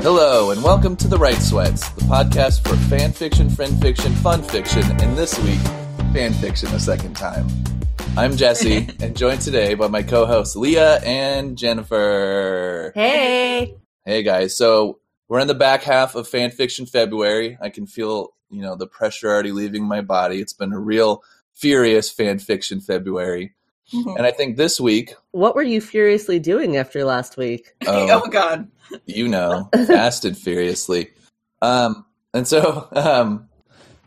Hello, and welcome to The Right Sweats, the podcast for fan fiction, friend fiction, fun fiction, and this week, fan fiction a second time. I'm Jesse, and joined today by my co hosts Leah and Jennifer. Hey. Hey, guys. So, we're in the back half of fan fiction February. I can feel, you know, the pressure already leaving my body. It's been a real furious fan fiction February. And I think this week, What were you furiously doing after last week? oh, oh God. you know, fasted furiously. Um, and so, um,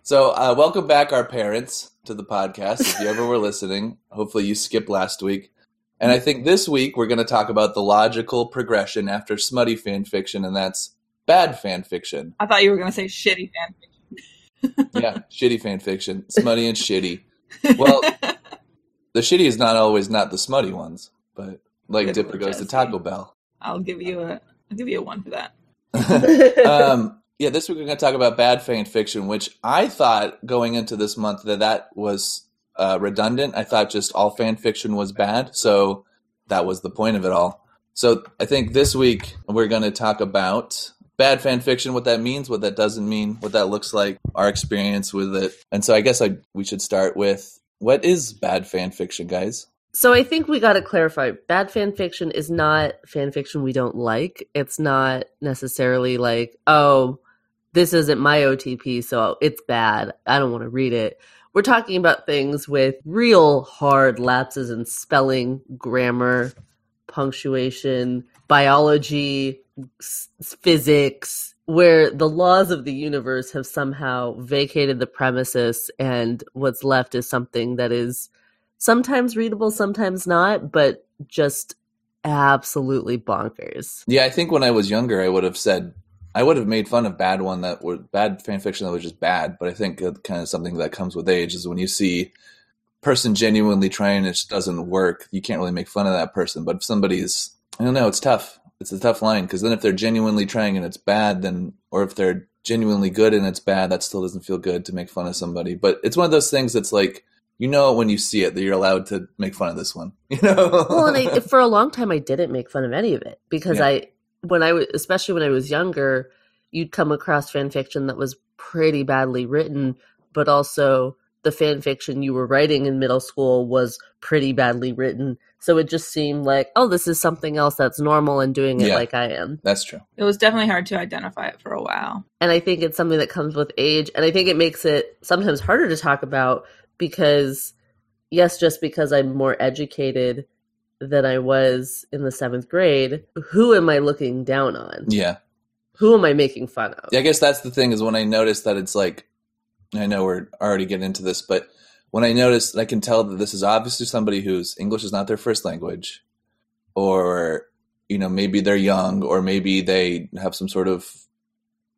so uh, welcome back, our parents, to the podcast. If you ever were listening, hopefully you skipped last week. And I think this week we're going to talk about the logical progression after smutty fan fiction, and that's bad fan fiction. I thought you were going to say shitty fan fiction. Yeah, shitty fan fiction, smutty and shitty. Well, the shitty is not always not the smutty ones, but like Good Dipper goes to Taco Bell. I'll give you a I'll give you a one for that. um, yeah, this week we're going to talk about bad fan fiction, which I thought going into this month that that was uh, redundant. I thought just all fan fiction was bad, so that was the point of it all. So I think this week we're going to talk about bad fan fiction, what that means, what that doesn't mean, what that looks like, our experience with it. And so I guess I we should start with what is bad fan fiction, guys? So I think we got to clarify bad fan fiction is not fan fiction we don't like. It's not necessarily like, oh, this isn't my OTP, so it's bad. I don't want to read it. We're talking about things with real hard lapses in spelling, grammar, punctuation, biology, s- physics, where the laws of the universe have somehow vacated the premises and what's left is something that is sometimes readable, sometimes not, but just absolutely bonkers. Yeah, I think when I was younger, I would have said I would have made fun of bad one that were bad fan fiction that was just bad. But I think kind of something that comes with age is when you see person genuinely trying it just doesn't work, you can't really make fun of that person. But if somebody's, I don't know, it's tough. It's a tough line because then if they're genuinely trying and it's bad, then or if they're genuinely good and it's bad, that still doesn't feel good to make fun of somebody. But it's one of those things that's like you know when you see it that you're allowed to make fun of this one. You know. well, and I, for a long time, I didn't make fun of any of it because Yeah. I, when I was, especially when I was younger, you'd come across fan fiction that was pretty badly written, but also the fan fiction you were writing in middle school was pretty badly written. So it just seemed like, oh, this is something else that's normal and doing it Yeah. like I am. that's true. It was definitely hard to identify it for a while. And I think it's something that comes with age. And I think it makes it sometimes harder to talk about because, yes, just because I'm more educated than I was in the seventh grade, who am I looking down on? Yeah. Who am I making fun of? Yeah, I guess that's the thing is when I notice that it's like, I know we're already getting into this, but when I notice, I can tell that this is obviously somebody whose English is not their first language, or you know maybe they're young, or maybe they have some sort of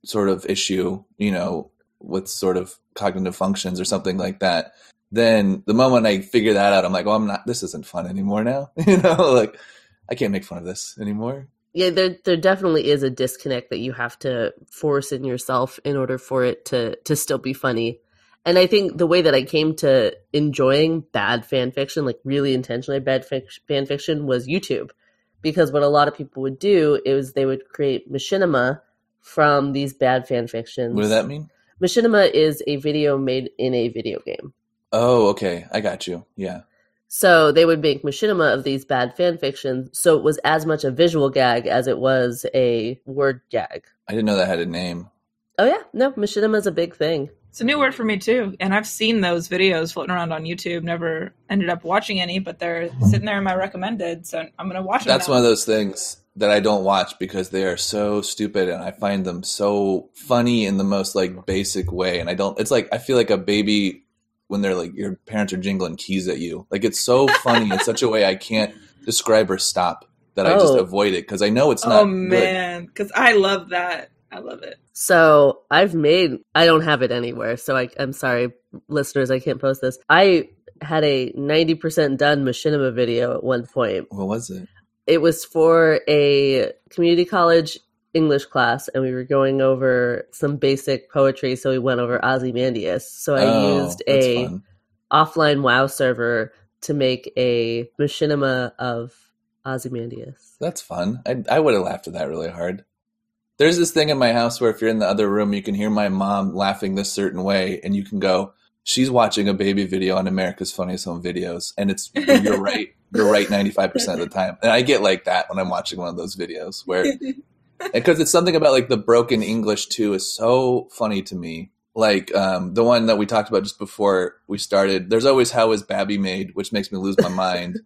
sort of issue, you know, with sort of cognitive functions or something like that. Then the moment I figure that out, I'm like, oh, I'm not. This isn't fun anymore now. you know, like I can't make fun of this anymore. Yeah, there there definitely is a disconnect that you have to force in yourself in order for it to to still be funny. And I think the way that I came to enjoying bad fan fiction, like really intentionally bad fan fiction, was YouTube. Because what a lot of people would do is they would create machinima from these bad fan fictions. What does that mean? Machinima is a video made in a video game. Oh, okay, I got you. Yeah. So they would make machinima of these bad fan fictions. So it was as much a visual gag as it was a word gag. I didn't know that had a name. Oh yeah, no, machinima is a big thing. It's a new word for me too, and I've seen those videos floating around on YouTube. Never ended up watching any, but they're sitting there in my recommended, so I'm gonna watch them. That's now. one of those things that I don't watch because they are so stupid and I find them so funny in the most like basic way. And I don't, it's like, I feel like a baby when they're like, your parents are jingling keys at you. Like it's so funny in such a way I can't describe or stop that I just Oh. avoid it because I know it's not Oh man, because I love that. I love it. So I've made. I don't have it anywhere. So I, I'm sorry, listeners, I can't post this. I had a 90% done machinima video at one point. What was it? It was for a community college English class, and we were going over some basic poetry. So we went over Ozymandias. So I Oh, used a fun. offline WoW server to make a machinima of Ozymandias. That's fun. I I would have laughed at that really hard. There's this thing in my house where if you're in the other room, you can hear my mom laughing this certain way, and you can go, "She's watching a baby video on America's Funniest Home Videos," and it's you're right. You're right 95 percent of the time, and I get like that when I'm watching one of those videos where because it's something about like the broken English too is so funny to me. Like um, the one that we talked about just before we started. There's always how is Babby made, which makes me lose my mind.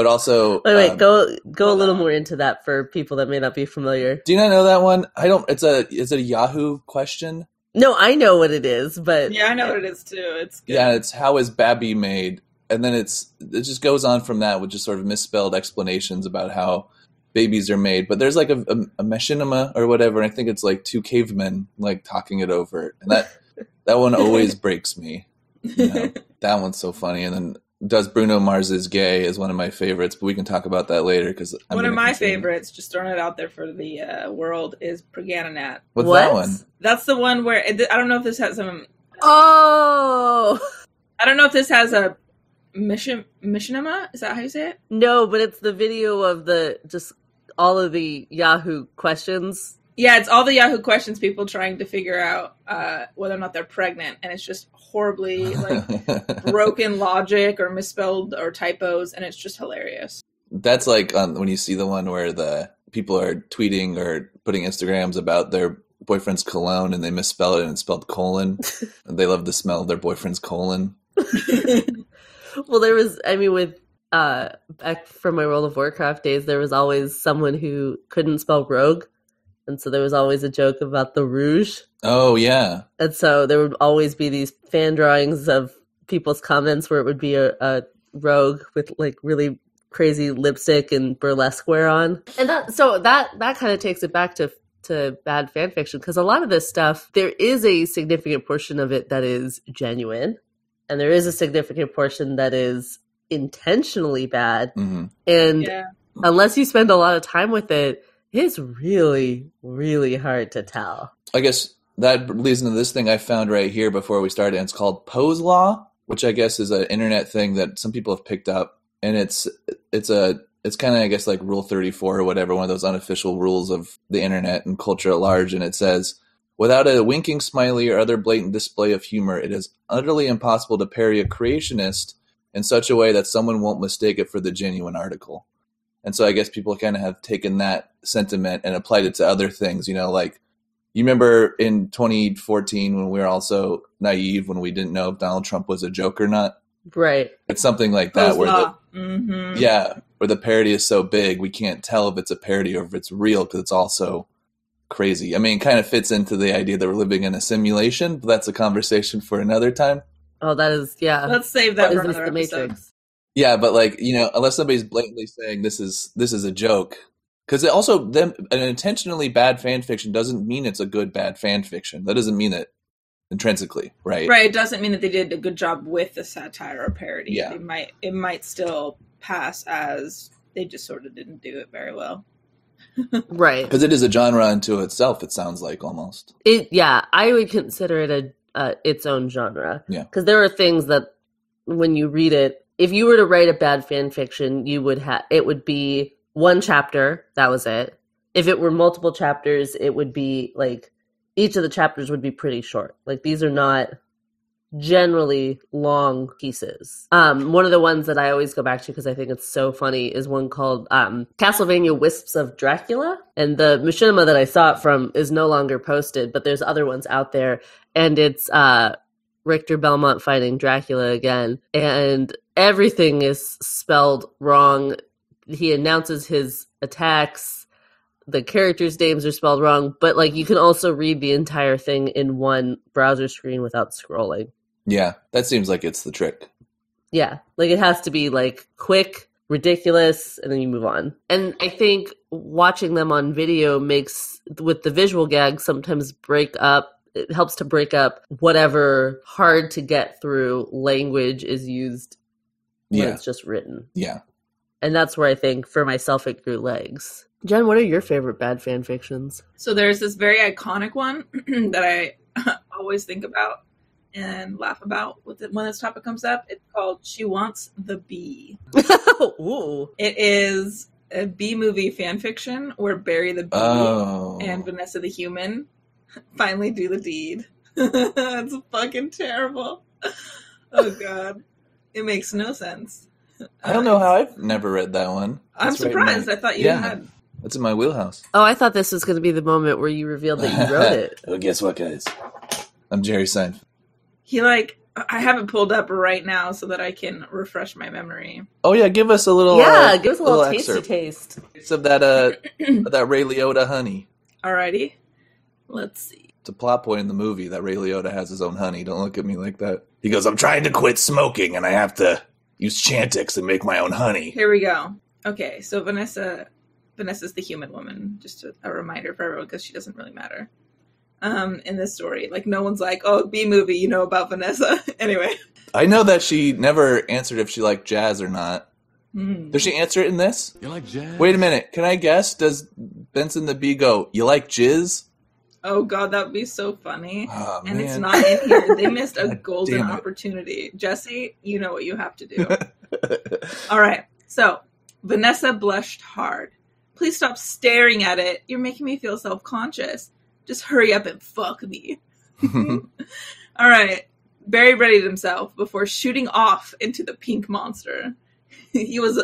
But also, Wait, wait, um, go go a little on. more into that for people that may not be familiar. do you not know that one? I don't. It's a is it a Yahoo question? No, I know what it is, but yeah, I know what it is too. It's good. Yeah, it's how is Babby made, and then it's it just goes on from that with just sort of misspelled explanations about how babies are made. But there's like a, a, a machinima or whatever, and I think it's like two cavemen like talking it over, and that that one always breaks me. You know, that one's so funny, and then. Does Bruno Mars is gay is one of my favorites, but we can talk about that later because One of my favorites, just throwing it out there for the uh, world, is Pragananat. What's What? that one? That's the one where it, I don't know if this has some. oh I don't know if this has a mission missionema. Is that how you say it? no, but it's the video of the just all of the Yahoo questions. Yeah, it's all the Yahoo questions people trying to figure out uh, whether or not they're pregnant, and it's just horribly like broken logic or misspelled or typos, and it's just hilarious. That's like um, when you see the one where the people are tweeting or putting Instagrams about their boyfriend's cologne and they misspell it and it's spelled colon. they love the smell of their boyfriend's colon. Well, there was, I mean, with uh back from my World of Warcraft days, there was always someone who couldn't spell rogue, and so there was always a joke about the rouge, Oh yeah, and so there would always be these fan drawings of people's comments where it would be a, a rogue with like really crazy lipstick and burlesque wear on, and that so that that kind of takes it back to to bad fan fiction because a lot of this stuff there is a significant portion of it that is genuine and there is a significant portion that is intentionally bad. Hmm and Yeah, unless you spend a lot of time with it it's really really hard to tell. I guess that leads into this thing I found right here before we started. And it's called Poe's Law, which I guess is an internet thing that some people have picked up, and it's it's a it's kind of I guess like Rule Thirty Four or whatever, one of those unofficial rules of the internet and culture at large. And it says, without a winking smiley or other blatant display of humor, it is utterly impossible to parry a creationist in such a way that someone won't mistake it for the genuine article. And so I guess people kind of have taken that sentiment and applied it to other things, you know, like you remember in 2014 when we were also naive when we didn't know if Donald Trump was a joke or not. right It's something like that where the mm-hmm. yeah, where the parody is so big we can't tell if it's a parody or if it's real because it's also crazy. I mean, it kind of fits into the idea that we're living in a simulation, but that's a conversation for another time. oh that is yeah Let's save that is for another the episode. matrix Yeah, but like you know, unless somebody's blatantly saying this is this is a joke, because also them an intentionally bad fan fiction doesn't mean it's a good bad fan fiction. That doesn't mean it intrinsically, right? Right. It doesn't mean that they did a good job with the satire or parody. Yeah. It might it might still pass as they just sort of didn't do it very well. right Because it is a genre unto itself. It sounds like almost. It yeah, I would consider it a uh, its own genre. Yeah. because there are things that when you read it, if you were to write a bad fan fiction, you would have it would be one chapter. That was it. If it were multiple chapters, it would be like each of the chapters would be pretty short. Like these are not generally long pieces. Um, one of the ones that I always go back to because I think it's so funny is one called um, Castlevania Wisps of Dracula. And the machinima that I saw it from is no longer posted, but there's other ones out there. And it's uh, Richter Belmont fighting Dracula again. And everything is spelled wrong. He announces his attacks. The characters' names are spelled wrong, but like you can also read the entire thing in one browser screen without scrolling. Yeah, that seems like it's the trick. Yeah, like it has to be like quick, ridiculous, and then you move on. And I think watching them on video makes with the visual gags sometimes break up. It helps to break up whatever hard to get through language is used when Yeah, it's just written. yeah. And that's where I think for myself it grew legs. Jen, what are your favorite bad fan fictions? So there's this very iconic one that I always think about. and laugh about with it when this topic comes up. It's called She Wants the Bee. Ooh. It is a B movie fan fiction where Barry the Bee Oh. and Vanessa the Human finally do the deed. it's fucking terrible. Oh god. It makes no sense. I don't know how I've never read that one. I'm That's right in my- surprised. I thought you Yeah. had. That's in my wheelhouse. Oh, I thought this was going to be the moment where you revealed that you wrote it. well, guess what, guys? I'm Jerry Seinfeld. He like I have it pulled up right now so that I can refresh my memory. Oh yeah, give us a little. yeah, uh, give us a little, tasty excerpt. taste. It's of that uh of that Ray Liotta honey. Alrighty. Let's see. It's a plot point in the movie that Ray Liotta has his own honey. Don't look at me like that. He goes, "I'm trying to quit smoking, and I have to use Chantix and make my own honey." Here we go. Okay, so Vanessa Vanessa's the human woman. Just a, a reminder for everyone because she doesn't really matter. Um, in this story, like no one's like, "Oh, B movie, you know about Vanessa." anyway, I know that she never answered if she liked jazz or not. Hmm. Does she answer it in this? You like jazz? Wait a minute. Can I guess? Does Benson the Bee go? You like jizz? Oh god, that would be so funny. Oh, and it's not in here. They missed a golden opportunity. Jesse, you know what you have to do. All right. So, Vanessa blushed hard. Please stop staring at it. You're making me feel self conscious. Just hurry up and fuck me. All right. Barry readied himself before shooting off into the pink monster. he was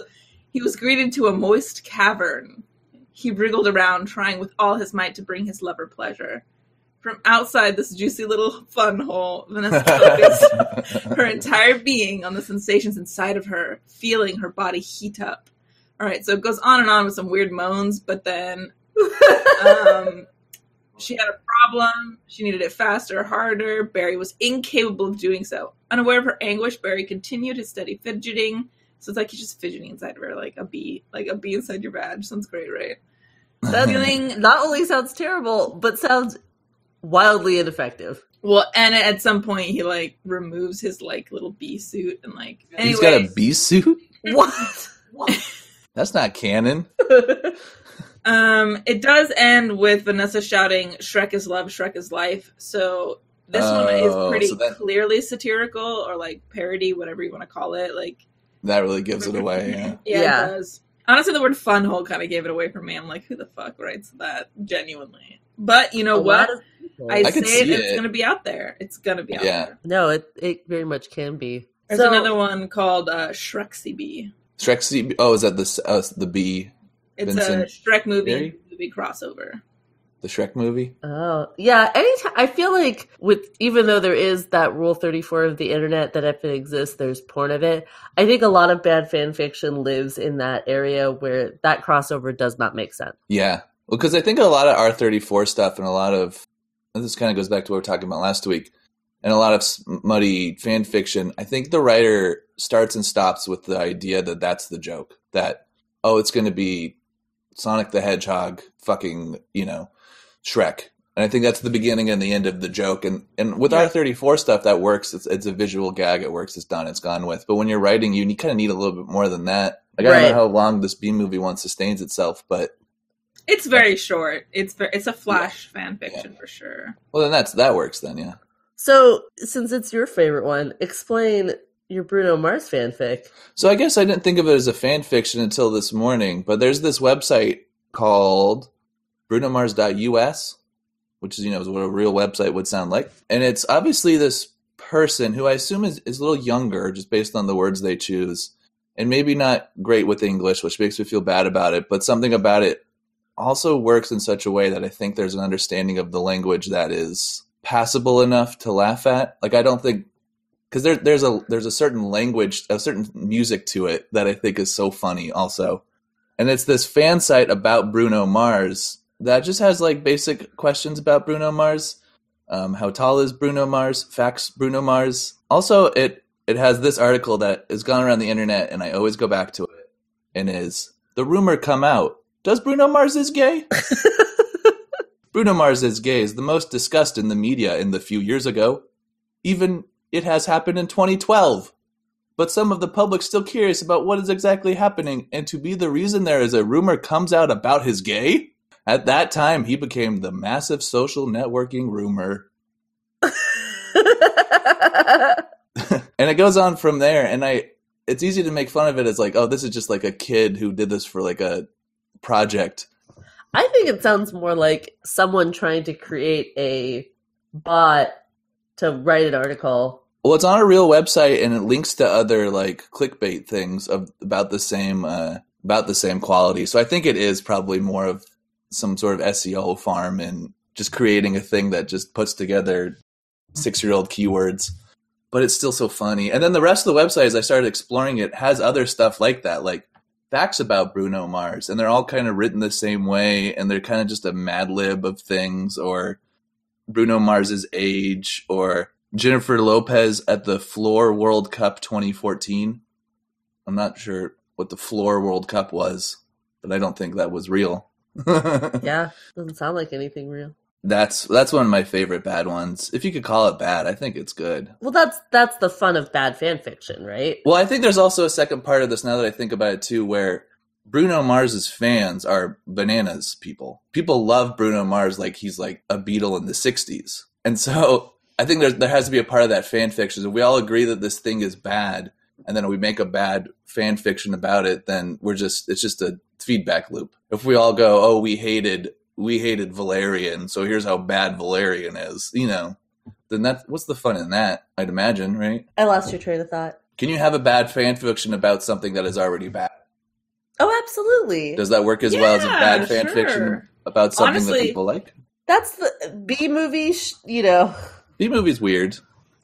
he was greeted to a moist cavern. He wriggled around, trying with all his might to bring his lover pleasure. From outside this juicy little fun hole, Vanessa focused her entire being on the sensations inside of her, feeling her body heat up. All right, so it goes on and on with some weird moans, but then um, she had a problem. She needed it faster, harder. Barry was incapable of doing so. Unaware of her anguish, Barry continued his steady fidgeting. So it's like he's just fidgeting inside of her, like a bee, like a bee inside your badge. Sounds great, right? That feeling not only sounds terrible, but sounds wildly ineffective. Well, and at some point he like removes his like little bee suit and like. He's got a bee suit. What? That's not canon. Um, it does end with Vanessa shouting, "Shrek is love, Shrek is life." So this one is Oh, pretty so that- clearly satirical or like parody, whatever you want to call it. Like, That really gives it away. Yeah. yeah, Yeah. it does. Honestly, the word "fun hole" kind of gave it away for me. I'm like, who the fuck writes that? Genuinely, but you know A what? lot of people. I, I say it, it's gonna be out there. It's gonna be out Yeah. there. no, it it very much can be. There's So- another one called uh, Shreksy Bee. Shrek. C- oh, is that the s- uh, the bee? It's Vincent a Shrek movie Barry? movie crossover. The Shrek movie. Oh, yeah. Anytime I feel like with even though there is that rule 34 of the internet that if it exists there's porn of it. I think a lot of bad fan fiction lives in that area where that crossover does not make sense. Yeah. Well, because I think a lot of R thirty four stuff and a lot of and this kind of goes back to what we were talking about last week, and a lot of muddy fan fiction. I think the writer starts and stops with the idea that that's the joke. That oh, it's going to be Sonic the Hedgehog, fucking you know, Shrek. And I think that's the beginning and the end of the joke. And and with Yeah. R thirty four stuff, that works. It's it's a visual gag. It works. It's done. It's gone with. But when you're writing, you kind of need a little bit more than that. Like I don't know how long this B movie one sustains itself, but It's very short. It's very, it's a flash fan fiction for sure. Well, then that's that works. Then, yeah. So, since it's your favorite one, explain your Bruno Mars fanfic. So I guess I didn't think of it as a fan fiction until this morning. But there's this website called BrunoMars.us, which is you know is what a real website would sound like, and it's obviously this person who I assume is, is a little younger, just based on the words they choose, and maybe not great with English, which makes me feel bad about it. But something about it also works in such a way that I think there's an understanding of the language that is passable enough to laugh at. Like I don't think because there, there's a there's a certain language, a certain music to it that I think is so funny. Also, and it's this fan site about Bruno Mars that just has like basic questions about Bruno Mars. Um, how tall is Bruno Mars? Facts Bruno Mars. Also, it it has this article that has gone around the internet, and I always go back to it. And is the rumor come out? Does Bruno Mars is gay? Bruno Mars is gay is the most discussed in the media in the few years ago. Even it has happened in 2012. But some of the public still curious about what is exactly happening, and to be the reason there is a rumor comes out about his gay. At that time, he became the massive social networking rumor. and it goes on from there. And I, it's easy to make fun of it as like, oh, this is just like a kid who did this for like a project. I think it sounds more like someone trying to create a bot to write an article. Well, it's on a real website and it links to other like clickbait things of about the same uh, about the same quality. So I think it is probably more of some sort of SEO farm and just creating a thing that just puts together six year old keywords. But it's still so funny. And then the rest of the website, as I started exploring it, has other stuff like that, like facts about Bruno Mars. And they're all kind of written the same way. And they're kind of just a mad lib of things or Bruno Mars's age or Jennifer Lopez at the Floor World Cup 2014. I'm not sure what the Floor World Cup was, but I don't think that was real. Yeah, doesn't sound like anything real. That's that's one of my favorite bad ones. If you could call it bad, I think it's good. Well, that's that's the fun of bad fan fiction, right? Well, I think there's also a second part of this now that I think about it too, where Bruno Mars's fans are bananas people. People love Bruno Mars like he's like a Beatle in the '60s, and so I think there there has to be a part of that fan fiction. If we all agree that this thing is bad, and then we make a bad fan fiction about it, then we're just it's just a feedback loop. If we all go, oh, we hated we hated Valerian, so here's how bad Valerian is, you know, then that what's the fun in that? I'd imagine, right? I lost your train of thought. Can you have a bad fan fiction about something that is already bad? Oh, absolutely. Does that work as well as a bad fan fiction about something that people like? That's the B movie. Sh- you know, B movie's weird.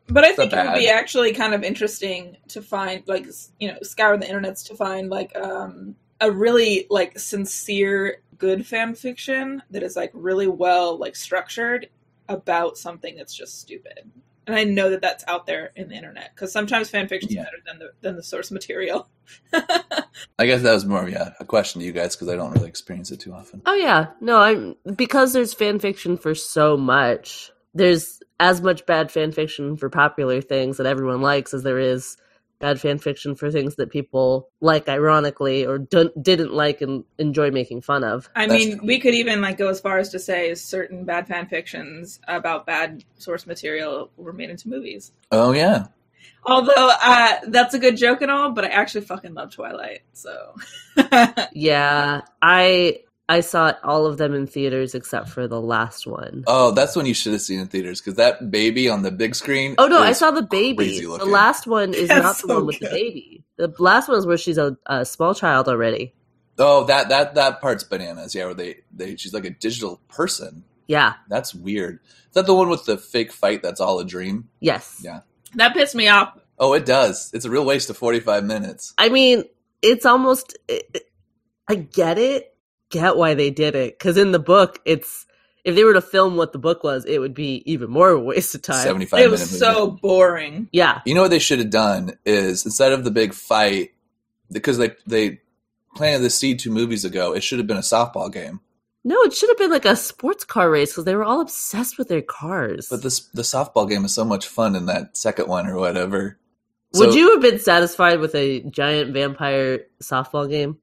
But I It's think it would be actually kind of interesting to find, like, you know, scour the internets to find like um, a really like sincere, good fan fiction that is like really well like structured about something that's just stupid. And I know that that's out there in the internet because sometimes fan fiction is Yeah. better than the than the source material. I guess that was more, yeah, a question to you guys because I don't really experience it too often. Oh yeah, no, I'm because there's fan fiction for so much. There's as much bad fan fiction for popular things that everyone likes as there is bad fan fiction for things that people like ironically or don't, didn't like and enjoy making fun of. I That's mean, we could even like go as far as to say certain bad fan fictions about bad source material were made into movies. Oh yeah, Although uh, that's a good joke and all, but I actually fucking love Twilight. So Yeah, I I saw all of them in theaters except for the last one. oh that's when you should have seen in theaters because that baby on the big screen. Oh no, I saw the baby. The last one is That's not the so one with the baby. The last one is where she's a, a small child already. Oh, that that that part's bananas. Yeah, where they they she's like a digital person. Yeah. That's weird. Is that the one with the fake fight? That's all a dream. Yes. Yeah. that pissed me off. Oh, it does. It's a real waste of forty five minutes. I mean, it's almost. It, it- I get it. Get why they did it because in the book, it's if they were to film what the book was, it would be even more of a waste of time. Seventy five. It was so boring. Yeah. You know what they should have done is instead of the big fight, because they they planted the seed two movies ago, it should have been a softball game. No, it should have been like a sports car race because they were all obsessed with their cars. But this the softball game is so much fun in that second one or whatever. Would So- you have been satisfied with a giant vampire softball game?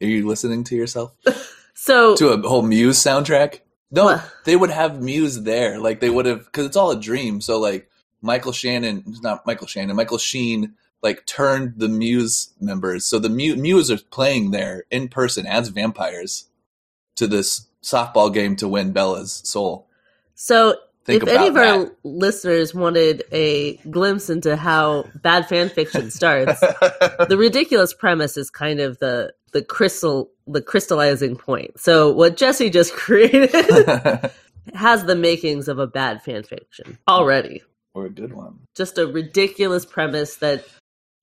Are you listening to yourself So to a whole Muse soundtrack? No, What? they would have Muse there. Like they would have because it's all a dream. So like Michael Shannon, not Michael Shannon, Michael Sheen, like turned the Muse members. So the Mu- Muse are playing there in person as vampires to this softball game to win Bella's soul. so Think if any of our listeners wanted a glimpse into how bad fan fiction starts, the ridiculous premise is kind of the the crystal the crystallizing point. So what Jesse just created has the makings of a bad fan fiction already. or a good one. Just a ridiculous premise that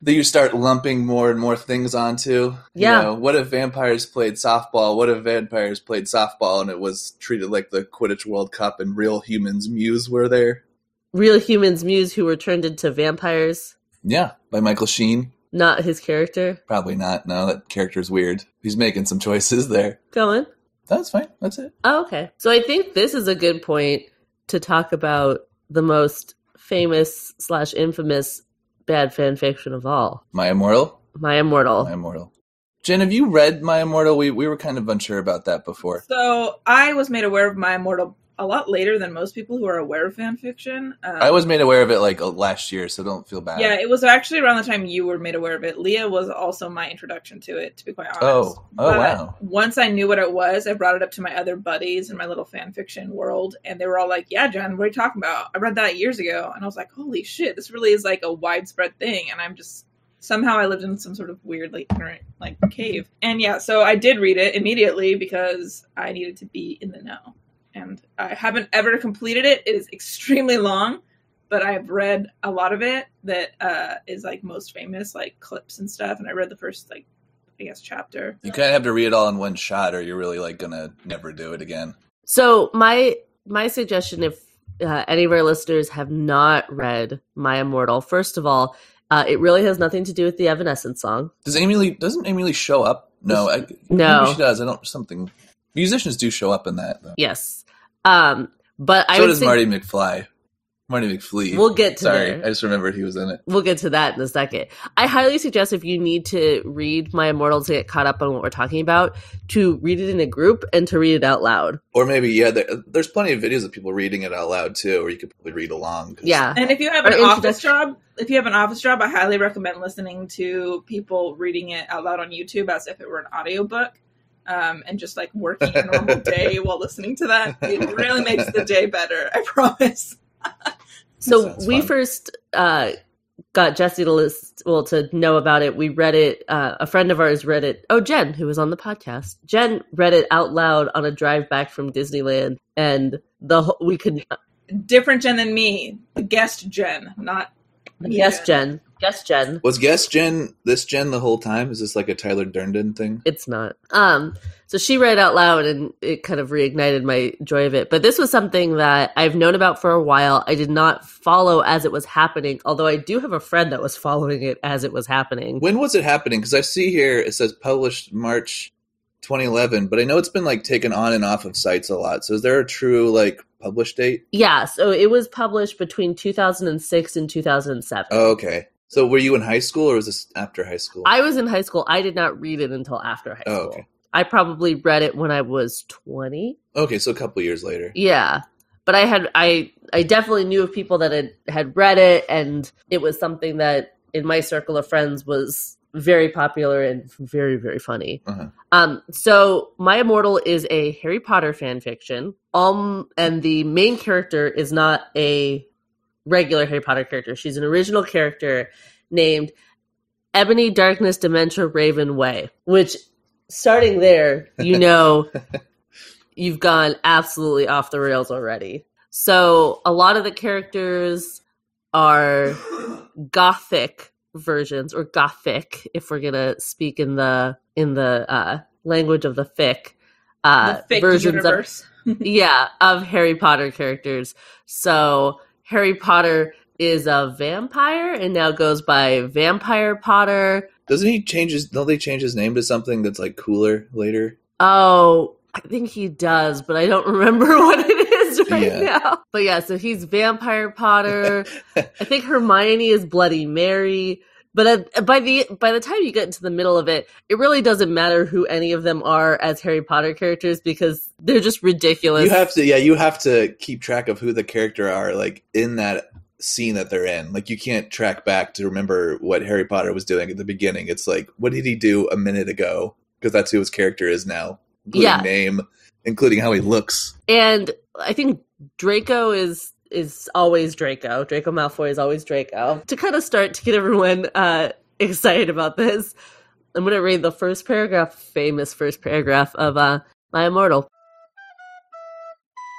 that you start lumping more and more things onto. Yeah. You know, what if vampires played softball? What if vampires played softball and it was treated like the Quidditch World Cup and real humans Muse were there? real humans muse who were turned into vampires, Yeah, by Michael Sheen. not his character. Probably not. No, that character's weird. He's making some choices there. Going. That's fine. That's it. Oh, okay. So I think this is a good point to talk about the most famous slash infamous bad fan fiction of all, My Immortal. My Immortal. My Immortal. Jen, have you read My Immortal? We we were kind of unsure about that before. So I was made aware of My Immortal a lot later than most people who are aware of fan fiction. Um, I was made aware of it like uh, last year, so don't feel bad. Yeah, it was actually around the time you were made aware of it. Leah was also my introduction to it, to be quite honest. Oh, oh But wow. Once I knew what it was, I brought it up to my other buddies in my little fan fiction world, and they were all like, "Yeah, Jen, what are you talking about? I read that years ago." And I was like, "Holy shit, this really is like a widespread thing." And I'm just somehow I lived in some sort of weird, like ignorant, like cave. And yeah, so I did read it immediately because I needed to be in the know. And I haven't ever completed it. It is extremely long, but I've read a lot of it that uh, is like most famous, like clips and stuff. And I read the first like I guess chapter. You kind of have to read it all in one shot, or you're really like gonna never do it again. So my my suggestion, if uh, any of our listeners have not read My Immortal, first of all, uh, it really has nothing to do with the Evanescence song. Does Amy Lee doesn't Amy Lee show up? No, I, No. maybe she does. I don't. Something musicians do show up in that. Though. Yes, um, but I so would does say- Marty McFly. Marty McFly. We'll get to Sorry, there. I just remembered he was in it. We'll get to that in a second. I highly suggest if you need to read My Immortal to get caught up on what we're talking about, to read it in a group and to read it out loud. Or maybe yeah, there, there's plenty of videos of people reading it out loud too, or you could probably read along. Yeah. And if you have Or an office introduction. job, if you have an office job, I highly recommend listening to people reading it out loud on YouTube as if it were an audiobook. Um, and just like working a normal day while listening to that, it really makes the day better. I promise. So we fun. first uh, got Jesse to list, well, to know about it. We read it. Uh, a friend of ours read it. Oh, Jen, who was on the podcast. Jen read it out loud on a drive back from Disneyland, and the whole, we could Different Jen than me, the guest Jen, not me yes, Jen, Jen. Was guest Jen this Jen the whole time? Is this like a Tyler Durden thing? It's not. Um, so she read out loud and it kind of reignited my joy of it. But this was something that I've known about for a while. I did not follow as it was happening, although I do have a friend that was following it as it was happening. When was it happening? Because I see here it says published March 2011, but I know it's been like taken on and off of sites a lot. So is there a true like published date? Yeah, so it was published between 2006 and 2007. Oh, okay. So were you in high school or was this after high school? I was in high school. I did not read it until after high school. Oh, okay. I probably read it when I was 20. okay, so a couple years later. Yeah. But I had I I definitely knew of people that had had read it and it was something that in my circle of friends was very popular and very very funny. Uh-huh. Um so My Immortal is a Harry Potter fan fiction. Um and the main character is not a regular Harry Potter character. She's an original character named Ebony Darkness Dementia Raven Way, which starting there, you know you've gone absolutely off the rails already. So a lot of the characters are gothic versions or gothic if we're gonna speak in the in the uh, language of the fic uh, the fic versions universe. of yeah of Harry Potter characters. So Harry Potter is a vampire and now goes by Vampire Potter. Doesn't he change his don't they change his name to something that's like cooler later? Oh, I think he does, but I don't remember what it is right Yeah. now. But yeah, so he's Vampire Potter. I think Hermione is Bloody Mary. But uh, by the by the time you get into the middle of it, it really doesn't matter who any of them are as Harry Potter characters because they're just ridiculous. You have to yeah, you have to keep track of who the character are like in that scene that they're in. Like you can't track back to remember what Harry Potter was doing at the beginning. It's like what did he do a minute ago? Because that's who his character is now. Including Yeah. name, including how he looks. and I think Draco is is always Draco. Draco Malfoy is always Draco. To kind of start to get everyone uh, excited about this, I'm going to read the first paragraph, famous first paragraph of uh, My Immortal.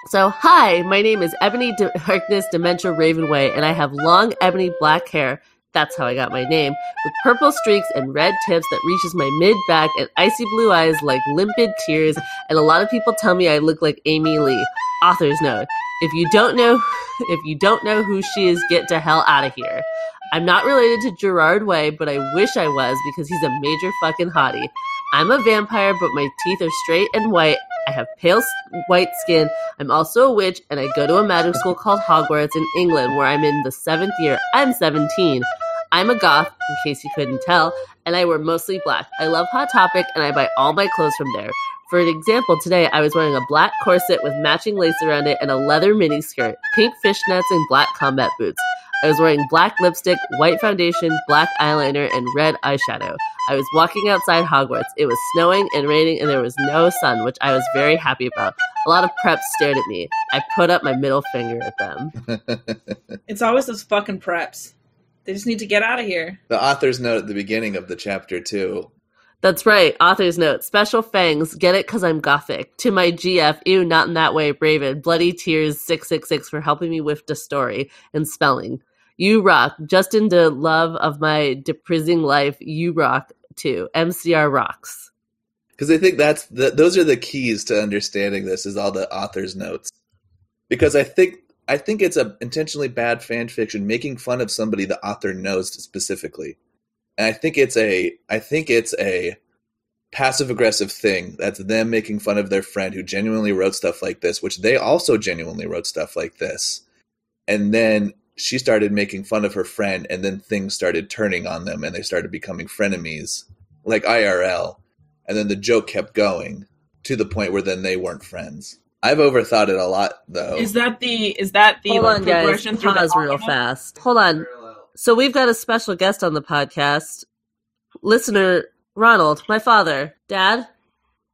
So, hi, my name is Ebony Darkness Dementia Raven Way, and I have long ebony black hair. That's how I got my name, with purple streaks and red tips that reaches my mid back and icy blue eyes like limpid tears. And a lot of people tell me I look like Amy Lee. Author's note: If you don't know, if you don't know who she is, get to hell out of here. I'm not related to Gerard Way, but I wish I was because he's a major fucking hottie. I'm a vampire, but my teeth are straight and white. I have pale white skin. I'm also a witch, and I go to a magic school called Hogwarts in England, where I'm in the seventh year. I'm 17. I'm a goth, in case you couldn't tell, and I wear mostly black. I love Hot Topic, and I buy all my clothes from there. For an example, today I was wearing a black corset with matching lace around it and a leather miniskirt, pink fishnets, and black combat boots. I was wearing black lipstick, white foundation, black eyeliner, and red eyeshadow. I was walking outside Hogwarts. It was snowing and raining, and there was no sun, which I was very happy about. A lot of preps stared at me. I put up my middle finger at them. It's always those fucking preps. They just need to get out of here. the author's note at the beginning of the chapter too. That's right. Author's note. Special fangs. Get it because I'm gothic. To my GF. Ew, not in that way. Raven. Bloody tears. 666 for helping me with the story and spelling. You rock. Just into love of my deprising life. You rock too. MCR rocks. because I think that's the, those are the keys to understanding this is all the author's notes. Because I think I think it's a intentionally bad fan fiction making fun of somebody the author knows specifically, and I think it's a I think it's a passive aggressive thing that's them making fun of their friend who genuinely wrote stuff like this, which they also genuinely wrote stuff like this, and then she started making fun of her friend, and then things started turning on them, and they started becoming frenemies, like IRL and then the joke kept going to the point where then they weren't friends. I've overthought it a lot though. Is that the is that the Hold like, on, guys. progression the Pause real fast. Hold on. So we've got a special guest on the podcast. Listener Ronald, my father. Dad?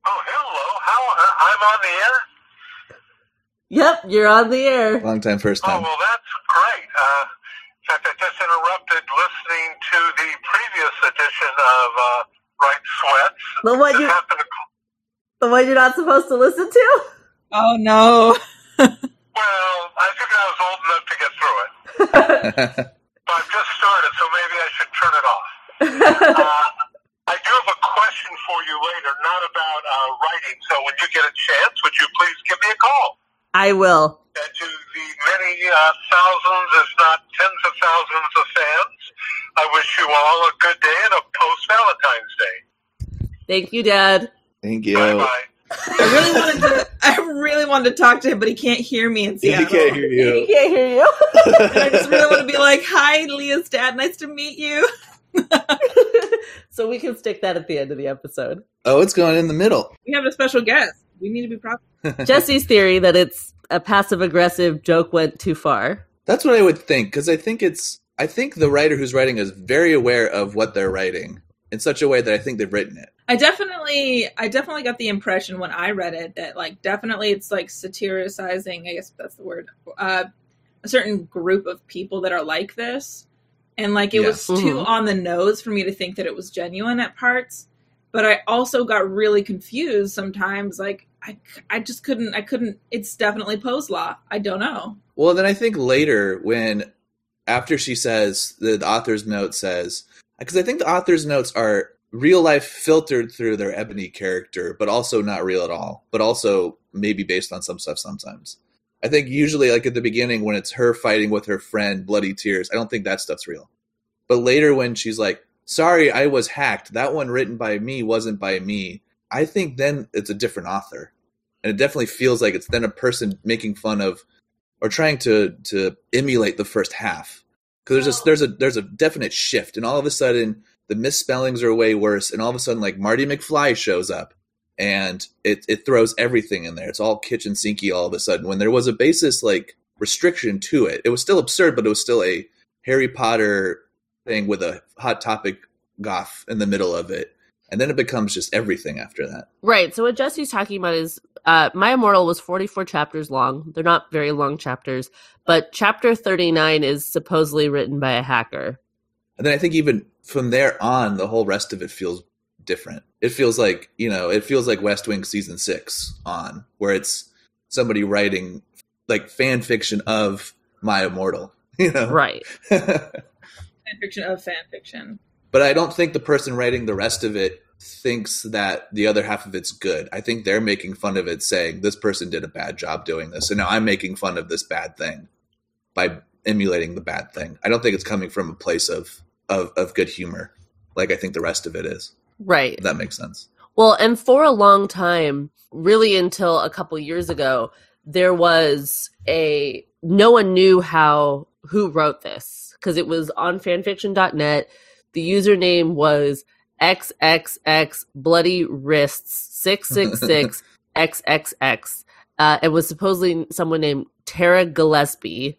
Oh, hello. How uh, I'm on the air? Yep, you're on the air. Long time, first time. Oh, well, that's great. Uh, in fact, I just interrupted listening to the previous edition of uh, Right Sweats. The one you to... The one you're not supposed to listen to? Oh no. well, I figured I was old enough to get through it. But I've just started, so maybe I should turn it off. Uh, I do have a question for you later, not about uh, writing. So when you get a chance, would you please give me a call? I will. and to the many uh, thousands, if not tens of thousands of fans, I wish you all a good day and a post Valentine's Day. Thank you, Dad. Thank you. Bye bye. I really wanted to I really wanted to talk to him, but he can't hear me in He Seattle. can't hear you. He can't hear you. And I just really want to be like, Hi, Leah's dad, nice to meet you. so we can stick that at the end of the episode. Oh, it's going in the middle. We have a special guest. We need to be proper. Jesse's theory that it's a passive aggressive joke went too far. That's what I would think because I think it's I think the writer who's writing is very aware of what they're writing in such a way that I think they've written it. I definitely I definitely got the impression when I read it that like definitely it's like satirizing, I guess that's the word, uh, a certain group of people that are like this. And like it was Yes. too on the nose for me to think that it was genuine at parts. But I also got really confused sometimes. Like I, I just couldn't. I couldn't. It's definitely Poe's law. I don't know. Well, then I think later when after she says the, the author's note says because I think the author's notes are real life filtered through their ebony character, but also not real at all, but also maybe based on some stuff sometimes. I think usually like at the beginning when it's her fighting with her friend, bloody tears, I don't think that stuff's real. But later when she's like, "Sorry, I was hacked. That one written by me wasn't by me." I think then it's a different author. And it definitely feels like it's then a person making fun of or trying to to emulate the first half because there's a there's a there's a definite shift and all of a sudden the misspellings are way worse and all of a sudden like Marty McFly shows up and it it throws everything in there. It's all kitchen sinky all of a sudden. When there was a basis like restriction to it it was still absurd but it was still a Harry Potter thing with a hot topic goth in the middle of it and then it becomes just everything after that Right. So what Jesse's talking about is uh, My Immortal was 44 chapters long. They're not very long chapters, but chapter 39 is supposedly written by a hacker. And then I think even from there on, the whole rest of it feels different. It feels like, you know, it feels like West Wing season six on, where it's somebody writing like fan fiction of My Immortal, you know? Right. Fan fiction of fan fiction. But I don't think the person writing the rest of it thinks that the other half of it's good. I think they're making fun of it, saying this person did a bad job doing this. And now I'm making fun of this bad thing by emulating the bad thing. I don't think it's coming from a place of, of, of good humor, like I think the rest of it is. Right. If that makes sense. Well, and for a long time, really until a couple years ago, there was a no one knew how who wrote this because it was on fanfiction.net. The username was XXX bloody wrists 666 XXX. Uh, it was supposedly someone named Tara Gilesbie,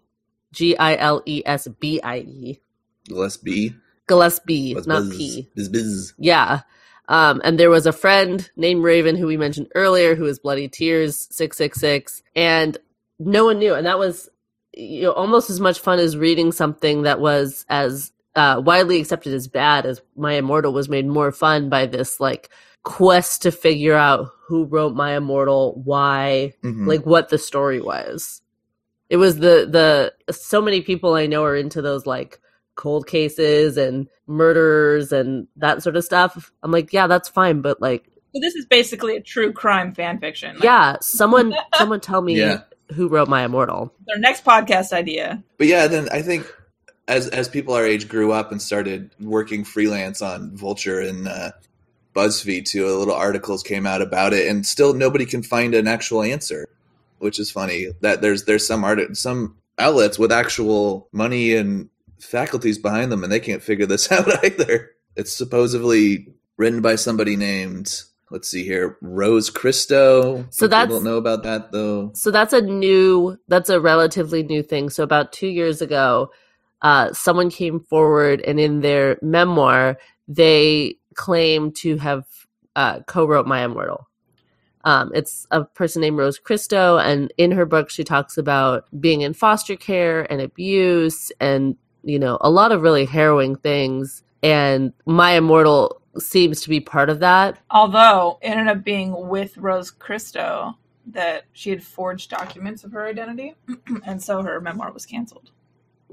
G I L E S B I E. Gilesbie. Gilesbie, Buzz, not buzz, P. Biz, biz. Yeah. Um, and there was a friend named Raven who we mentioned earlier who was Bloody Tears 666. And no one knew. And that was you know, almost as much fun as reading something that was as uh, widely accepted as bad as My Immortal was made more fun by this like quest to figure out who wrote My Immortal, why, Mhm. like what the story was. It was the the so many people I know are into those like cold cases and murders and that sort of stuff. I'm like, yeah, that's fine, but like, So this is basically a true crime fan fiction. Like, yeah, someone someone tell me Yeah. who wrote My Immortal. Their next podcast idea. But yeah, then I think as as people our age grew up and started working freelance on Vulture and uh, BuzzFeed too, a little articles came out about it, and still nobody can find an actual answer, which is funny. That there's there's some art some outlets with actual money and faculties behind them, and they can't figure this out either. It's supposedly written by somebody named. Let's see here, Rose Christo. So People that's- don't know about that though. So that's a new, that's a relatively new thing. So about two years ago, uh, someone came forward and in their memoir, they claim to have uh, co-wrote My Immortal. Um, it's a person named Rose Christo, and in her book, she talks about being in foster care and abuse, and you know, a lot of really harrowing things. And My Immortal seems to be part of that. Although it ended up being with Rose Christo that she had forged documents of her identity, and so her memoir was canceled.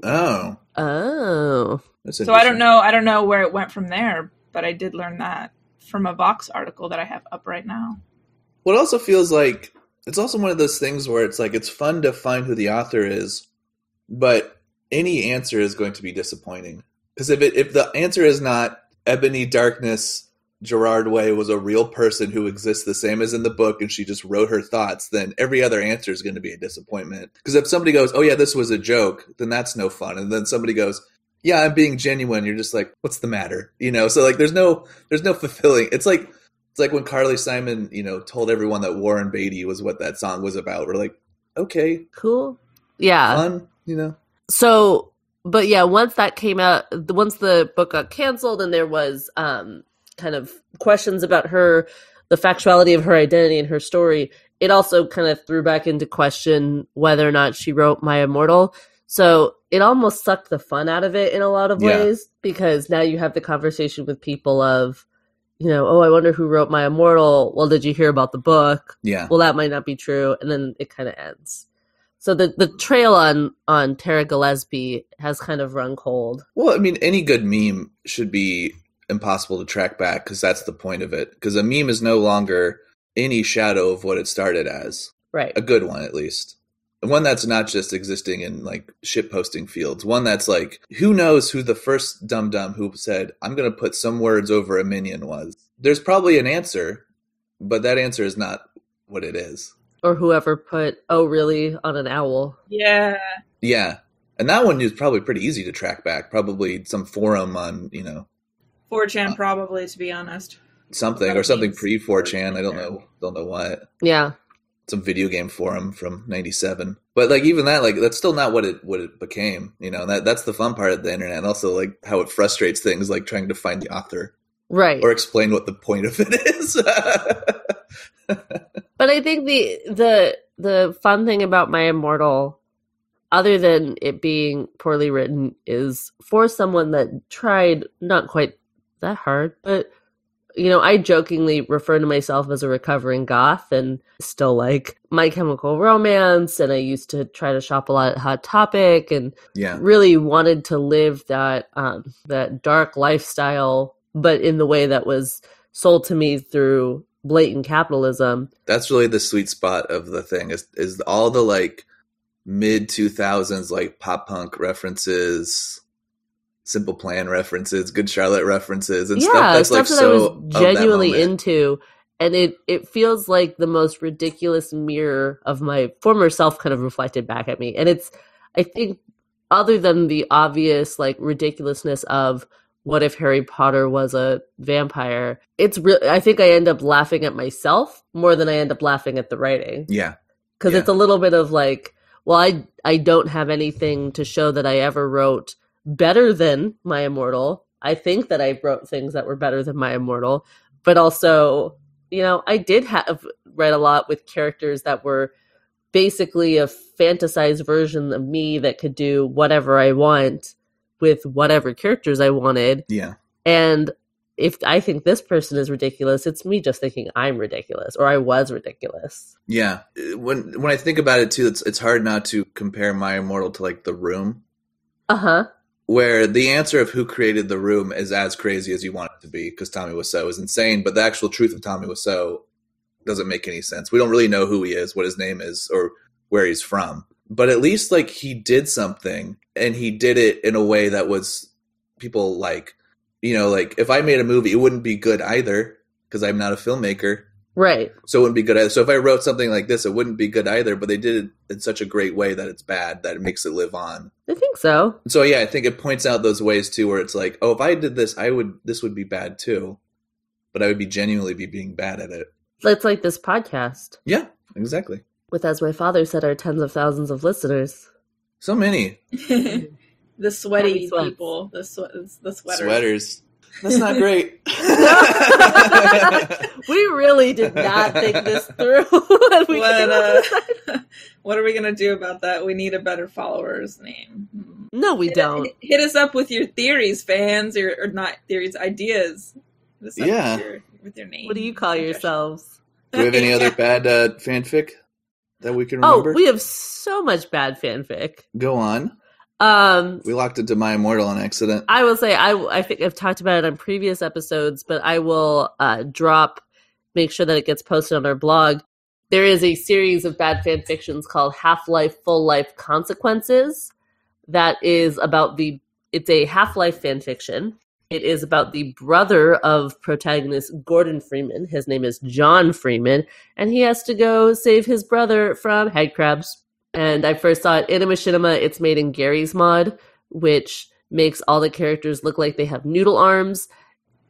Oh, Oh, So I don't know. I don't know where it went from there, but I did learn that from a Vox article that I have up right now. Well, it also feels like it's also one of those things where it's like it's fun to find who the author is, but any answer is going to be disappointing. Because if it if the answer is not Ebony Darkness Gerard Way was a real person who exists the same as in the book and she just wrote her thoughts, then every other answer is going to be a disappointment. Because if somebody goes, "Oh yeah, this was a joke," then that's no fun. And then somebody goes, "Yeah, I'm being genuine." You're just like, "What's the matter?" You know. So like, there's no there's no fulfilling. It's like it's like when Carly Simon, you know, told everyone that Warren Beatty was what that song was about. We're like, okay, cool. Yeah. fun, you know. so but yeah once that came out once the book got canceled and there was um kind of questions about her the factuality of her identity and her story it also kind of threw back into question whether or not she wrote my immortal. So it almost sucked the fun out of it in a lot of Yeah. ways because now you have the conversation with people of you know oh i wonder who wrote my immortal. Well did you hear about the book? Yeah, well that might not be true. And then it kind of ends. So the the trail on on Tara Gillespie has kind of run cold. Well, I mean, any good meme should be impossible to track back because that's the point of it. Because a meme is no longer any shadow of what it started as. right A good one, at least. And One that's not just existing in like shit posting fields. One that's like, who knows who the first dum dum who said, I'm going to put some words over a minion was. There's probably an answer, but that answer is not what it is. or whoever put oh really on an owl Yeah, Yeah. And that one is probably pretty easy to track back. Probably some forum on, you know, 4chan uh, probably, to be honest. something or something pre 4chan. I don't know. Don't know what. yeah Some video game forum from '97. But like even that, like that's still not what it what it became. You know, that that's the fun part of the internet. And also like how it frustrates things, like trying to find the author right or explain what the point of it is. but I think the the the fun thing about my immortal other than it being poorly written is for someone that tried not quite that hard but you know i jokingly refer to myself as a recovering goth and still like my chemical romance and i used to try to shop a lot at hot topic and yeah. really wanted to live that um that dark lifestyle but in the way that was sold to me through blatant capitalism that's really the sweet spot of the thing is is all the like mid 2000s like pop punk references simple plan references good charlotte references and yeah, stuff that's stuff like that so I was genuinely into, and it it feels like the most ridiculous mirror of my former self, kind of reflected back at me. And it's, I think, other than the obvious like ridiculousness of what if Harry Potter was a vampire? It's real. I think I end up laughing at myself more than I end up laughing at the writing Yeah. because Yeah. it's a little bit of like, well, I I don't have anything to show that I ever wrote better than My Immortal. I think that I wrote things that were better than My Immortal, but also, you know, I did have read a lot with characters that were basically a fantasized version of me that could do whatever I want with whatever characters I wanted. Yeah. And if I think this person is ridiculous, it's me just thinking I'm ridiculous or I was ridiculous. Yeah. When when I think about it too, it's it's hard not to compare My Immortal to like The Room, Uh huh. Where the answer of who created The Room is as crazy as you want it to be because Tommy Wiseau is insane, but the actual truth of Tommy Wiseau doesn't make any sense. We don't really know who he is, what his name is, or where he's from. But at least like he did something and he did it in a way that was people like, you know, like if I made a movie, it wouldn't be good either because I'm not a filmmaker. Right. So it wouldn't be good either. So if I wrote something like this, it wouldn't be good either. But they did it in such a great way that it's bad that it makes it live on. I think so. So yeah, I think it points out those ways too, where it's like, oh, if I did this, I would this would be bad too, but I would be genuinely be being bad at it. It's like this podcast Yeah, exactly. with, as my father said, our tens of thousands of listeners. So many the sweaty people, the sweat, the sweaters. sweaters. That's not great. we really did not think this through. when we What, came up with uh, what are we gonna do about that? We need a better followers name. No, we Hit- don't. Hit us up with your theories, fans, or, or not theories, ideas. Hit us up Yeah. With your, with your name. What do you call yourselves? Do we have any other bad uh, fanfic that we can remember? Oh, remember? we have so much bad fanfic. Go on. Um, We locked into My Immortal on accident. I will say I I think I've talked about it on previous episodes, but I will uh, drop make sure that it gets posted on our blog. There is a series of bad fan fictions called Half Life Full Life Consequences that is about the it's a Half Life fan fiction. It is about the brother of protagonist Gordon Freeman. His name is John Freeman, and he has to go save his brother from head crabs. And I first saw it in a machinima. It's made in Garry's Mod, which makes all the characters look like they have noodle arms.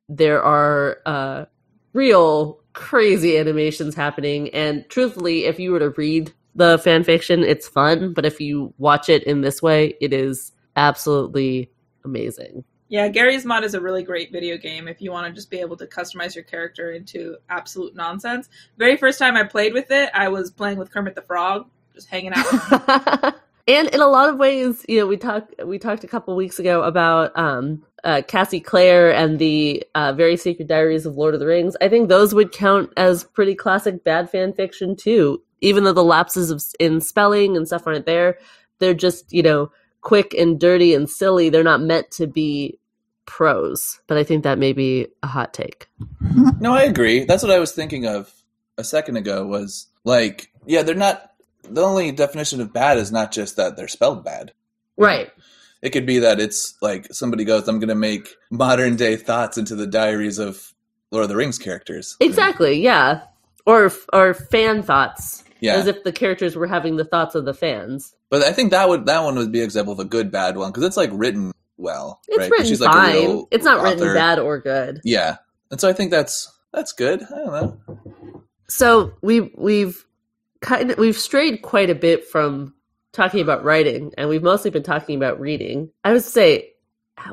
There are uh, real crazy animations happening, and truthfully, if you were to read the fan fiction, it's fun. But if you watch it in this way, it is absolutely amazing. Yeah, Garry's Mod is a really great video game if you want to just be able to customize your character into absolute nonsense. Very first time I played with it, I was playing with Kermit the Frog, just hanging out. and in a lot of ways, you know, we talked we talked a couple weeks ago about um, uh, Cassie Clare and the uh, Very Secret Diaries of Lord of the Rings. I think those would count as pretty classic bad fan fiction too. Even though the lapses of, in spelling and stuff aren't there, they're just you know quick and dirty and silly. They're not meant to be prose. But I think that may be a hot take. No, I agree. That's what I was thinking of a second ago. Was like, yeah, they're not. The only definition of bad is not just that they're spelled bad. Right. It could be that it's like somebody goes, "I'm going to make modern day thoughts into the diaries of Lord of the Rings characters." Exactly. Yeah. Or or fan thoughts. Yeah, As if the characters were having the thoughts of the fans. but I think that would that one would be an example of a good bad one because it's like written well. It's right? written she's like fine. It's not written bad or good. Yeah, and so I think that's that's good. I don't know. So we we've kind of we've strayed quite a bit from talking about writing, and we've mostly been talking about reading. I would say,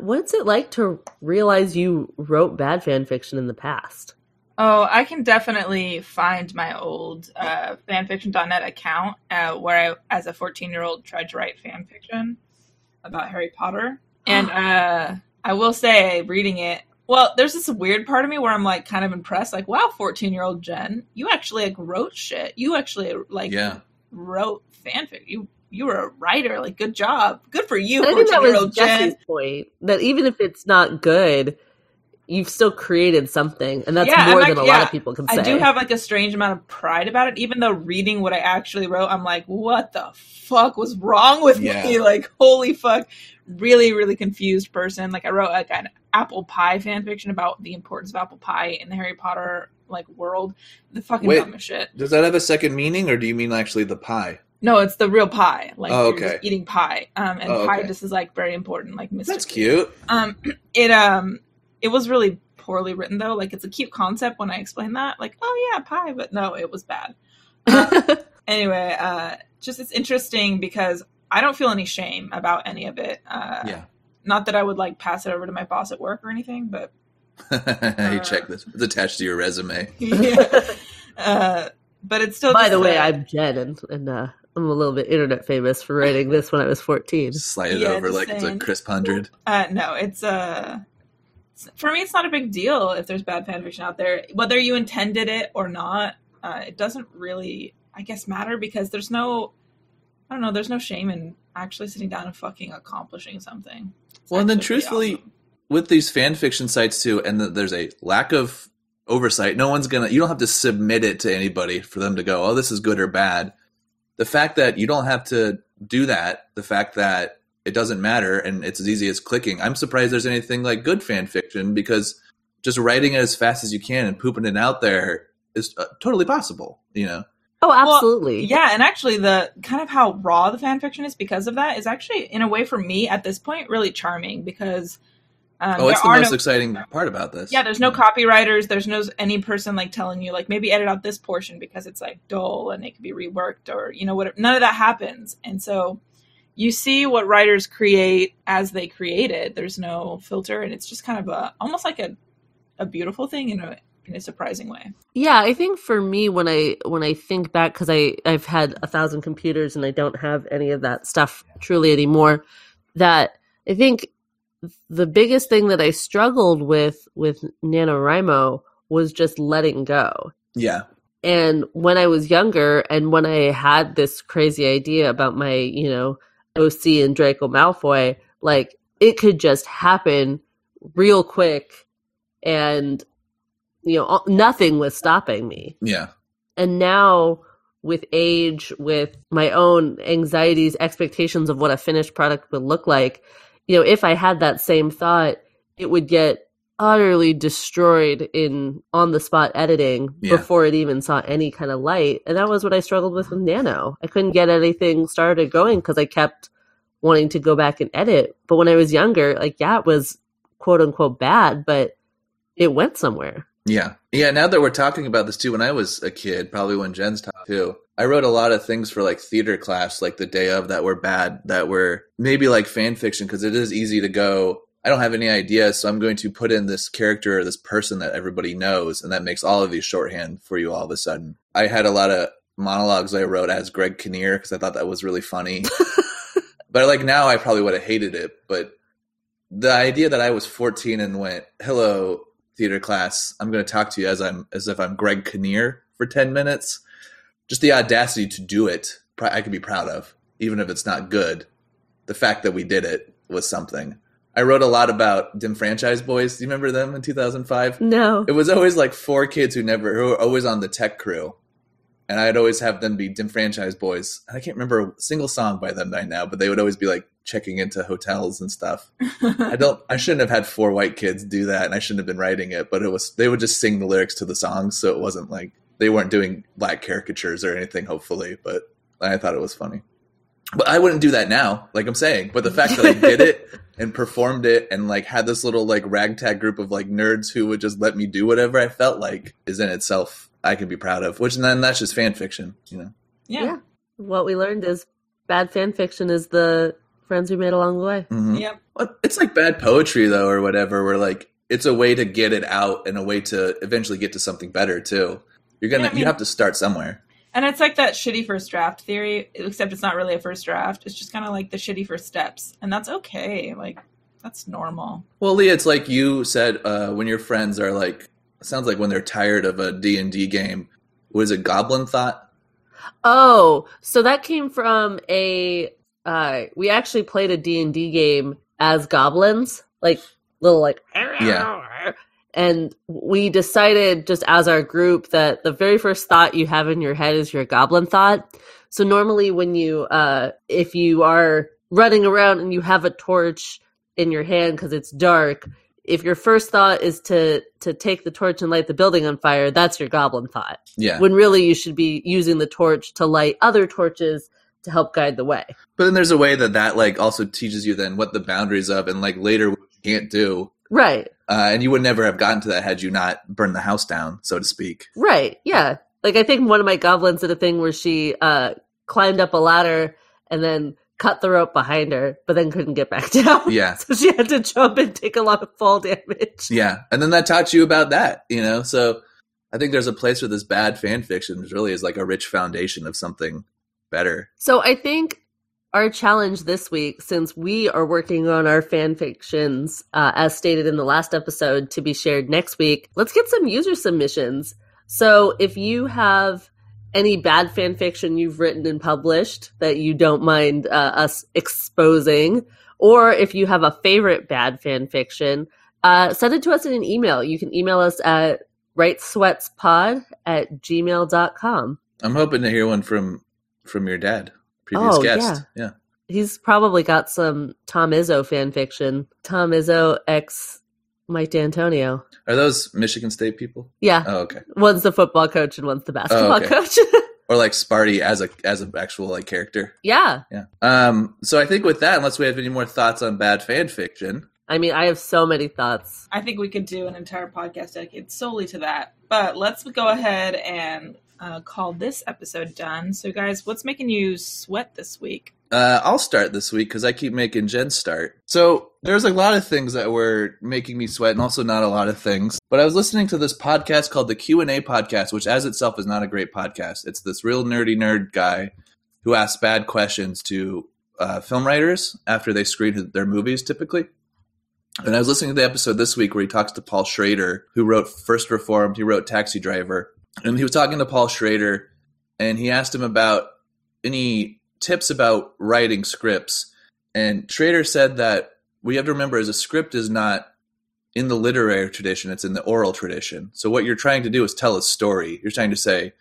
what's it like to realize you wrote bad fan fiction in the past? Oh, I can definitely find my old uh, fanfiction.net account uh, where I, as a 14 year old, tried to write fanfiction about Harry Potter. And uh, I will say, reading it, well, there's this weird part of me where I'm like kind of impressed, like, wow, 14 year old Jen, you actually like wrote shit. You actually like Yeah, wrote fanfic. You you were a writer. Like, good job. Good for you, And I think 14 that year was old Jen. Jesse's point that even if it's not good, you've still created something, and that's Yeah, more I'm than like- a lot of people can say. I do have like a strange amount of pride about it, even though reading what I actually wrote, I'm like, what the fuck was wrong with Yeah. me? Like, holy fuck. Really, really confused person. Like, I wrote like an apple pie fan fiction about the importance of apple pie in the Harry Potter like world. The fucking Wait. dumbest shit. does that have a second meaning, or do you mean actually the pie? No, it's the real pie. Like Oh, you're just okay. eating pie. Um, and Oh, pie okay. just is like very important, like Mr. That's cute. Um, it um, it was really poorly written though. Like it's a cute concept when I explain that. Like, oh yeah, pie, but no, it was bad. Uh, anyway, uh, just it's interesting because I don't feel any shame about any of it. Uh, Yeah. Not that I would like pass it over to my boss at work or anything, but you check this. It's attached to your resume. yeah. uh, but it's still. By just, the way, uh, I'm Jen, and, and uh, I'm a little bit internet famous for writing this when I was 14. Just slide it Yeah, over just like it's a saying. crisp hundred. Uh, no, it's uh, for me, it's not a big deal if there's bad fan fiction out there, whether you intended it or not. Uh, it doesn't really, I guess, matter because there's no, I don't know, there's no shame in actually sitting down and fucking accomplishing something. It's Well, and then truthfully, awesome. with these fan fiction sites too, and that there's a lack of oversight. No one's gonna. You don't have to submit it to anybody for them to go, "Oh, this is good or bad." The fact that you don't have to do that, the fact that it doesn't matter, and it's as easy as clicking. I'm surprised there's anything like good fan fiction because just writing it as fast as you can and pooping it out there is uh, totally possible. You know. Oh, absolutely. Yeah, and actually, the kind of how raw the fan fiction is because of that is actually, in a way, for me at this point, really charming because um, oh, it's the most no, exciting part about this. yeah, there's no copywriters. There's no any person like telling you like maybe edit out this portion because it's like dull and it could be reworked or you know what. None of that happens, and so you see what writers create as they create it. There's no filter, and it's just kind of a almost like a a beautiful thing in a in a surprising way. Yeah, I think for me when I when I think back because I I've had a thousand computers and I don't have any of that stuff truly anymore. That I think the biggest thing that I struggled with with NaNoWriMo was just letting go. Yeah. And when I was younger and when I had this crazy idea about my, you know, OC and Draco Malfoy, like it could just happen real quick and you know, nothing was stopping me. Yeah. And now with age, with my own anxieties, expectations of what a finished product would look like, you know, if I had that same thought, it would get utterly destroyed in on the spot editing Yeah. before it even saw any kind of light. And that was what I struggled with with Nano. I couldn't get anything started going because I kept wanting to go back and edit. But when I was younger, like yeah, it was quote unquote bad, but it went somewhere. Yeah. Yeah. Now that we're talking about this too, when I was a kid, probably when Jen's taught too, I wrote a lot of things for like theater class, like the day of that were bad, that were maybe like fan fiction, because it is easy to go, I don't have any idea, so I'm going to put in this character or this person that everybody knows, and that makes all of these shorthand for you all of a sudden. I had a lot of monologues I wrote as Greg Kinnear because I thought that was really funny. but like now I probably would have hated it, but the idea that I was 14 and went, "Hello, theater class. I'm going to talk to you as I'm as if I'm Greg Kinnear for 10 minutes." Just the audacity to do it, I could be proud of, even if it's not good. The fact that we did it was something. I wrote a lot about Dem Franchize Boyz. Do you remember them in 2005? No. It was always like four kids who never who were always on the tech crew. And I'd always have them be Dem Franchize Boyz. And I can't remember a single song by them by now, but they would always be like checking into hotels and stuff. I don't I shouldn't have had four white kids do that and I shouldn't have been writing it, but it was they would just sing the lyrics to the songs, so it wasn't like they weren't doing black caricatures or anything, hopefully, but I thought it was funny. But I wouldn't do that now, like I'm saying. But the fact that I did it and performed it and like had this little like ragtag group of like nerds who would just let me do whatever I felt like is in itself I can be proud of. Which then that's just fan fiction, you know. yeah. Yeah. What we learned is bad fan fiction is the friends we made along the way. Mhm. Yep. Well, It's like bad poetry though, or whatever. Where like it's a way to get it out and a way to eventually get to something better too. You're gonna Yeah, I mean- you have to start somewhere. And it's like that shitty first draft theory, except it's not really a first draft. It's just kind of like the shitty first steps, and that's okay. Like that's normal. Well, Leah, it's like you said uh, when your friends are like, it sounds like when they're tired of a D and D game. Was it Goblin Thought? Oh, so that came from a uh we actually played a D&D game as goblins, like little like Yeah. And we decided just as our group that the very first thought you have in your head is your goblin thought. So normally when you uh if you are running around and you have a torch in your hand cuz it's dark, if your first thought is to to take the torch and light the building on fire, that's your goblin thought Yeah, when really you should be using the torch to light other torches to help guide the way. But then there's a way that that like also teaches you then what the boundaries of and like later what you can't do. Right. Uh, and you would never have gotten to that had you not burned the house down, so to speak. Right. Yeah. Like I think one of my goblins did a thing where she uh climbed up a ladder and then cut the rope behind her, but then couldn't get back down. Yeah. So she had to jump and take a lot of fall damage. Yeah. And then that taught you about that, you know? So I think there's a place for this bad fan fiction, which really is like a rich foundation of something better. So I think our challenge this week, since we are working on our fan fictions, uh, as stated in the last episode, to be shared next week, let's get some user submissions. So if you have any bad fan fiction you've written and published that you don't mind uh, us exposing, or if you have a favorite bad fan fiction, uh, send it to us in an email. You can email us at writesweatspod at gmail.com. I'm hoping to hear one from from your dad, previous Oh, guest. Yeah. He's probably got some Tom Izzo fan fiction. Tom Izzo ex Mike Dantonio. Are those Michigan State people? Yeah, Oh, okay. one's the football coach and one's the basketball okay. coach. Or like Sparty as a as an actual like character. yeah, Yeah. Um. So I think with that, unless we have any more thoughts on bad fan fiction, I mean, I have so many thoughts. I think we could do an entire podcast dedicated solely to that. But let's go ahead and uh, call this episode done. So, guys, what's making you sweat this week? Uh, I'll start this week because I keep making Jen start. So there's a lot of things that were making me sweat, and also not a lot of things. But I was listening to this podcast called the Q and A podcast, which as itself is not a great podcast. It's this real nerdy nerd guy who asks bad questions to uh, film writers after they screen their movies, typically. And I was listening to the episode this week where he talks to Paul Schrader, who wrote First Reformed. He wrote Taxi Driver, and he was talking to Paul Schrader, and he asked him about any tips about writing scripts. And Schrader said that we have to remember is a script is not in the literary tradition, it's in the oral tradition. So what you're trying to do is tell a story. You're trying to say,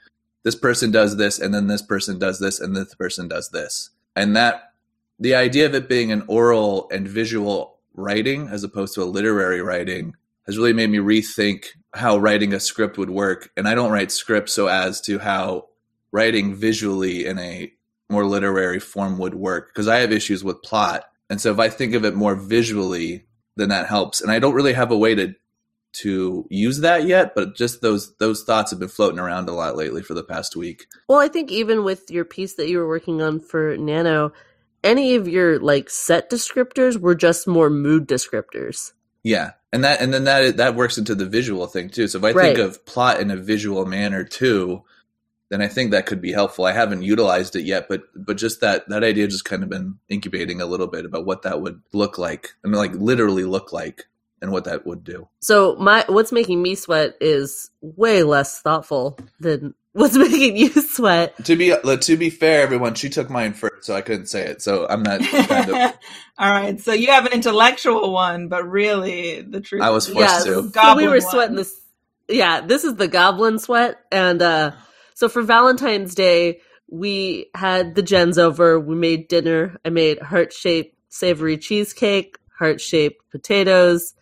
this person does this, and then this person does this, and this person does this. And that the idea of it being an oral and visual writing as opposed to a literary writing has really made me rethink how writing a script would work. And I don't write scripts so as to how writing visually in a more literary form would work because I have issues with plot. And so if I think of it more visually, then that helps. And I don't really have a way to to use that yet, but just those those thoughts have been floating around a lot lately for the past week. Well, I think even with your piece that you were working on for Nano, any of your like set descriptors were just more mood descriptors. Yeah. And that and then that that works into the visual thing too. So if I Right. think of plot in a visual manner too, then I think that could be helpful. I haven't utilized it yet, but but just that that idea just kind of been incubating a little bit about what that would look like. I mean like literally look like and what that would do. So my what's making me sweat is way less thoughtful than what's making you sweat. To be to be fair, everyone, she took mine first, so I couldn't say it. So I'm not kind of. All right, so you have an intellectual one, but really, the truth. I was forced yeah, to. so we were one. sweating this. Yeah, this is the goblin sweat, and uh so for Valentine's Day we had the gens over. We made dinner. I made heart shaped savory cheesecake, heart shaped potatoes.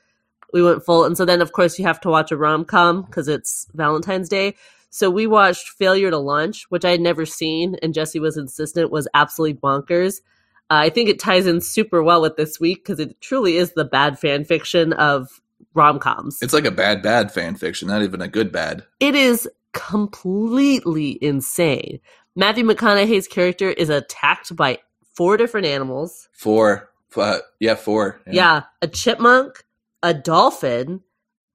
We went full, and so then of course you have to watch a rom com because it's Valentine's Day. So we watched Failure to Launch, which I had never seen, and Jesse was insistent was absolutely bonkers. Uh, I think it ties in super well with this week because it truly is the bad fan fiction of rom coms. It's like a bad, bad fan fiction, not even a good bad. It is completely insane. Matthew McConaughey's character is attacked by four different animals. Four, uh, yeah, four. Yeah, a chipmunk, a dolphin,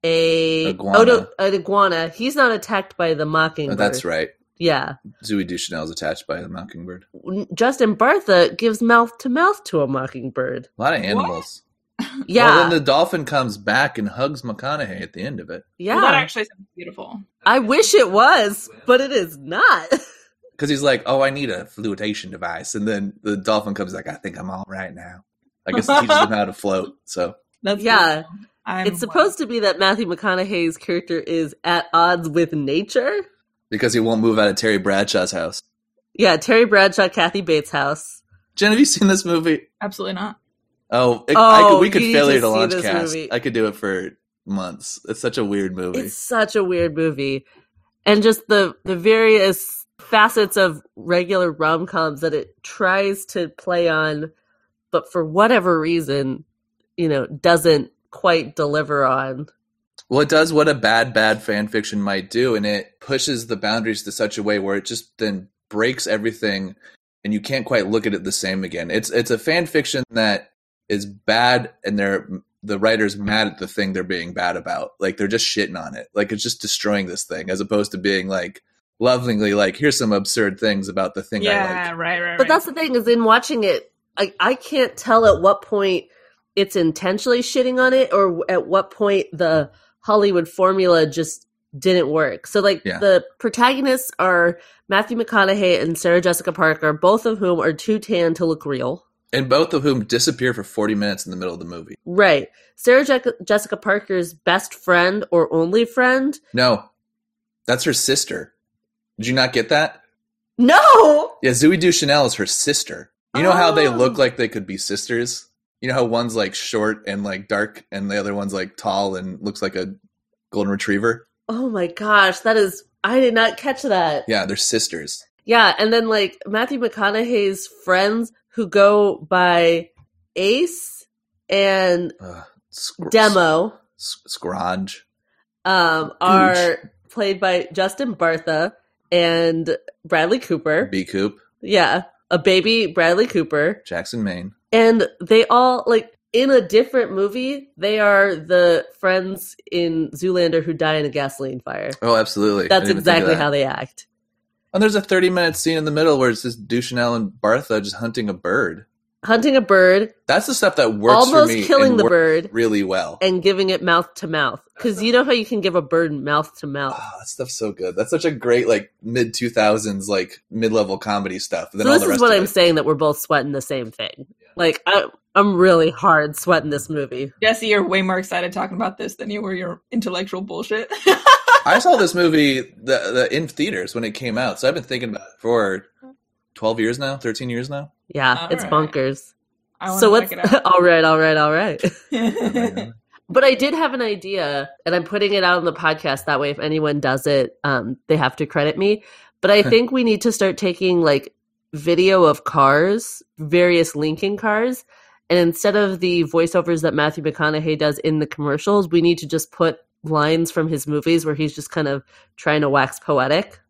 a Iguana. Oh, no, an iguana. He's not attacked by the Oh, mockingbird. that's right. Yeah, Zooey Deschanel is attached by the mockingbird. Justin Bartha gives mouth to mouth to a mockingbird. A lot of animals. Yeah, Well, then the dolphin comes back and hugs McConaughey at the end of it yeah. Well, that actually sounds beautiful. I wish it was, but it is not. because he's like, "Oh, I need a flotation device," and then the dolphin comes like, "I think I'm all right now." I guess it teaches him how to float. So That's Yeah. beautiful. I'm it's supposed to be that Matthew McConaughey's character is at odds with nature. because he won't move out of Terry Bradshaw's house. Yeah, Terry Bradshaw, Kathy Bates' house. Jen, have you seen this movie? absolutely not. Oh, it, Oh, I could, we could you failure to to launch cast. movie. I could do it for months. It's such a weird movie. It's such a weird movie. And just the the various facets of regular rom coms that it tries to play on, but for whatever reason, you know, doesn't quite deliver on. Well, it does what a bad, bad fan fiction might do, and it pushes the boundaries to such a way where it just then breaks everything, and you can't quite look at it the same again. It's it's a fan fiction that is bad, and they're the writer's mad at the thing they're being bad about. Like they're just shitting on it. Like it's just destroying this thing, as opposed to being like lovingly like, here's some absurd things about the thing I Yeah, like. right, right. But right. that's the thing is in watching it, I, I can't tell at what point it's intentionally shitting on it or at what point the Hollywood formula just didn't work. So like Yeah. the protagonists are Matthew McConaughey and Sarah Jessica Parker, both of whom are too tan to look real. And both of whom disappear for 40 minutes in the middle of the movie. Right. Sarah Je- Jessica Parker's best friend or only friend. No, that's her sister. Did you not get that? No. Yeah, Zooey Deschanel is her sister. You know how they Oh. look like they could be sisters? You know how one's like short and like dark and the other one's like tall and looks like a golden retriever? Oh my gosh, that is I did not catch that. Yeah, they're sisters. Yeah, and then like Matthew McConaughey's friends who go by Ace and Scr- Demo S- Scrooge. um, are played by Justin Bartha and Bradley Cooper. B Coop, Yeah, a baby Bradley Cooper. Jackson, Maine. And they all like in a different movie, they are the friends in Zoolander who die in a gasoline fire. Oh, absolutely. That's didn't even think of exactly that. how they act. And there's a 30 minute scene in the middle where it's just Deschanel and Bartha just hunting a bird. Hunting a bird, That's the stuff that works for almost me. killing the bird, really well. and giving it mouth to mouth. Because you know how you can give a bird mouth to mouth. Oh, that stuff's so good. That's such a great like mid 2000s like mid level comedy stuff. And then So all this the is what I'm it- saying that we're both sweating the same thing. Like I, I'm really hard sweating this movie. Jesse, you're way more excited talking about this than you were your intellectual bullshit. I saw this movie the, the in theaters when it came out, so I've been thinking about it for 12 years now, 13 years now. Yeah, All it's right. bonkers. I So to what's it all right, all right, all right. But I did have an idea, and I'm putting it out on the podcast. That way, if anyone does it, um, they have to credit me. But I think we need to start taking like video of cars, various Lincoln cars, and instead of the voiceovers that Matthew McConaughey does in the commercials, we need to just put lines from his movies where he's just kind of trying to wax poetic.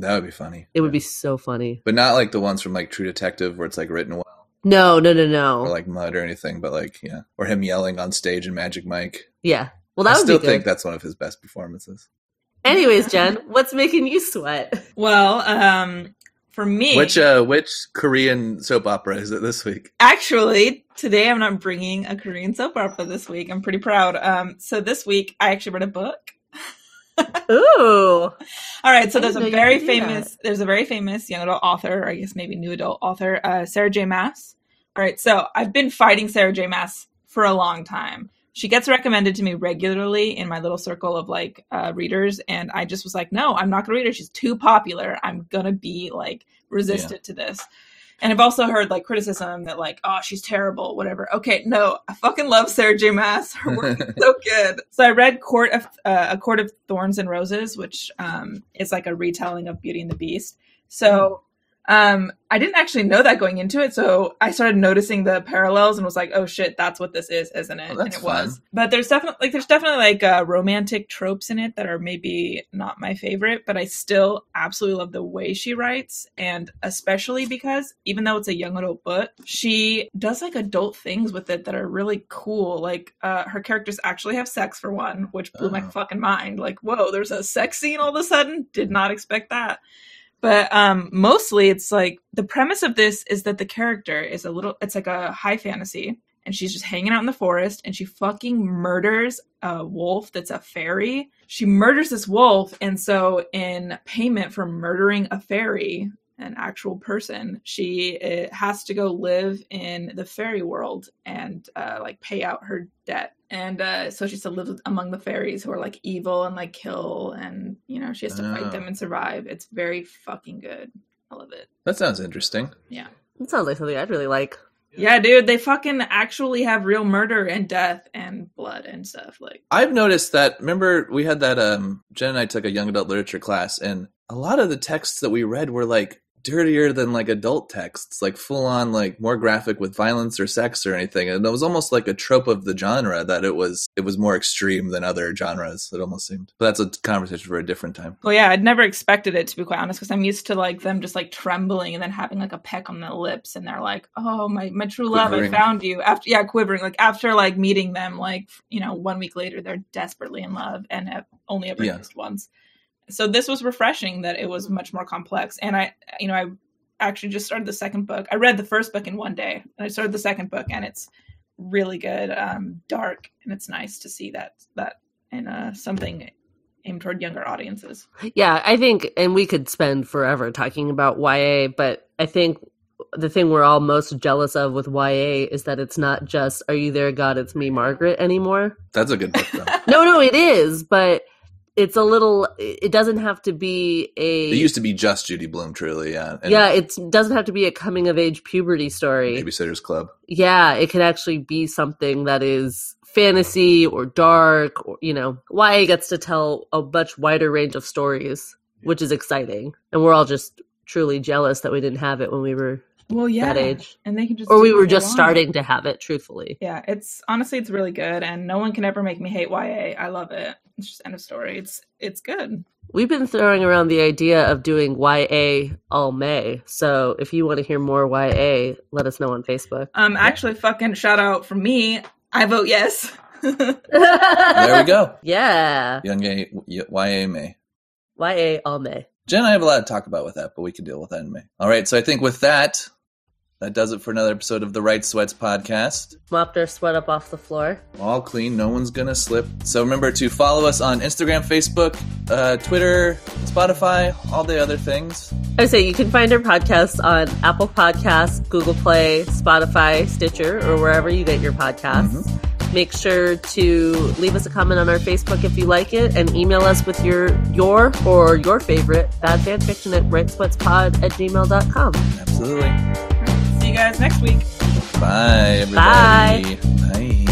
That would be funny. It would be so funny. But not like the ones from like True Detective where it's like written well No, no, no, no. or like Mud or anything, but like, yeah. Or him yelling on stage in Magic Mike. yeah. Well, that I would still be good. think that's one of his best performances. Anyways, Jen, what's making you sweat? well, um, for me, Which uh which Korean soap opera is it this week? actually, today I'm not bringing a Korean soap opera this week. I'm pretty proud. Um, so this week I actually read a book. Ooh. All right, so there's a very famous there's a very famous young adult author, or I guess maybe new adult author, uh, Sarah J. Maas. All right, so I've been fighting Sarah J. Maas for a long time. She gets recommended to me regularly in my little circle of like uh, readers, and I just was like, no, I'm not gonna read her. She's too popular. I'm gonna be like resistant to this. And I've also heard like criticism that like, oh, she's terrible, whatever. Okay, no, I fucking love Sarah J. Maas. Her work is so good. So I read Court of uh, a Court of Thorns and Roses, which um, is like a retelling of Beauty and the Beast. So um, I didn't actually know that going into it. So I started noticing the parallels and was like, oh shit, that's what this is, isn't it? Oh, and it was. But there's definitely like there's definitely like uh, romantic tropes in it that are maybe not my favorite, but I still absolutely love the way she writes, and especially because even though it's a young adult book, she does like adult things with it that are really cool. Like uh, her characters actually have sex for one, which blew my Oh. fucking mind. Like, whoa, there's a sex scene all of a sudden. Did not expect that. But um, mostly, it's like the premise of this is that the character is a little. It's like a high fantasy, and she's just hanging out in the forest, and she fucking murders a wolf that's a fairy. She murders this wolf, and so in payment for murdering a fairy, an actual person, she uh, has to go live in the fairy world and uh, like pay out her debt. And uh, so she has to live among the fairies who are like evil and like kill, and you know she has to Oh. fight them and survive. It's very fucking good. I love it. That sounds interesting. Yeah, that sounds like something I'd really like. Yeah, dude, they fucking actually have real murder and death and blood and stuff. Like, I've noticed that. Remember, we had that. Um, Jen and I took a young adult literature class, and a lot of the texts that we read were like dirtier than like adult texts, like full on, like more graphic with violence or sex or anything. And it was almost like a trope of the genre that it was it was more extreme than other genres. It almost seemed. But that's a conversation for a different time. well, yeah, I'd never expected it to be quite honest, because I'm used to like them just like trembling and then having like a peck on the lips, and they're like, "Oh, my my true love, Quivering. I found you." After yeah, quivering. Like after like meeting them, like you know, one week later, they're desperately in love and have only ever Yeah. kissed once. So this was refreshing that it was much more complex, and I, you know, I actually just started the second book. I read the first book in one day, and I started the second book, and it's really good, um, dark, and it's nice to see that that in uh, something aimed toward younger audiences. Yeah, I think, and we could spend forever talking about YA, but I think the thing we're all most jealous of with YA is that it's not just "Are you there, God? It's me, Margaret" anymore. That's a good book, though. No, no, it is, but it's a little. It doesn't have to be a. it used to be just Judy Blume, truly. Yeah. And yeah, it doesn't have to be a coming of age puberty story. Babysitter's Club. Yeah, it could actually be something that is fantasy or dark, or you know, YA gets to tell a much wider range of stories, which is exciting, and we're all just truly jealous that we didn't have it when we were Well, yeah, that age, and they can just or we were just want. starting to have it. Truthfully, Yeah, it's honestly it's really good, and no one can ever make me hate YA. I love it. It's just end of story. It's it's good. we've been throwing around the idea of doing YA all May. So if you want to hear more YA, let us know on Facebook. Um, actually, fucking shout out from me. I vote yes. There we go. Yeah, Young A, YA May. YA all May. Jen, I have a lot to talk about with that, but we can deal with that in May. All right, so I think with that, that does it for another episode of the Write Sweats podcast. Mopped our sweat up off the floor. All clean, no one's gonna slip. So remember to follow us on Instagram, Facebook, uh, Twitter, Spotify, all the other things. I would say you can find our podcasts on Apple Podcasts, Google Play, Spotify, Stitcher, or wherever you get your podcasts. Make sure to leave us a comment on our Facebook if you like it, and email us with your your or your favorite bad fan fiction at writesweatspod at gmail.com. Absolutely guys next week. Bye, everybody. Bye. Bye.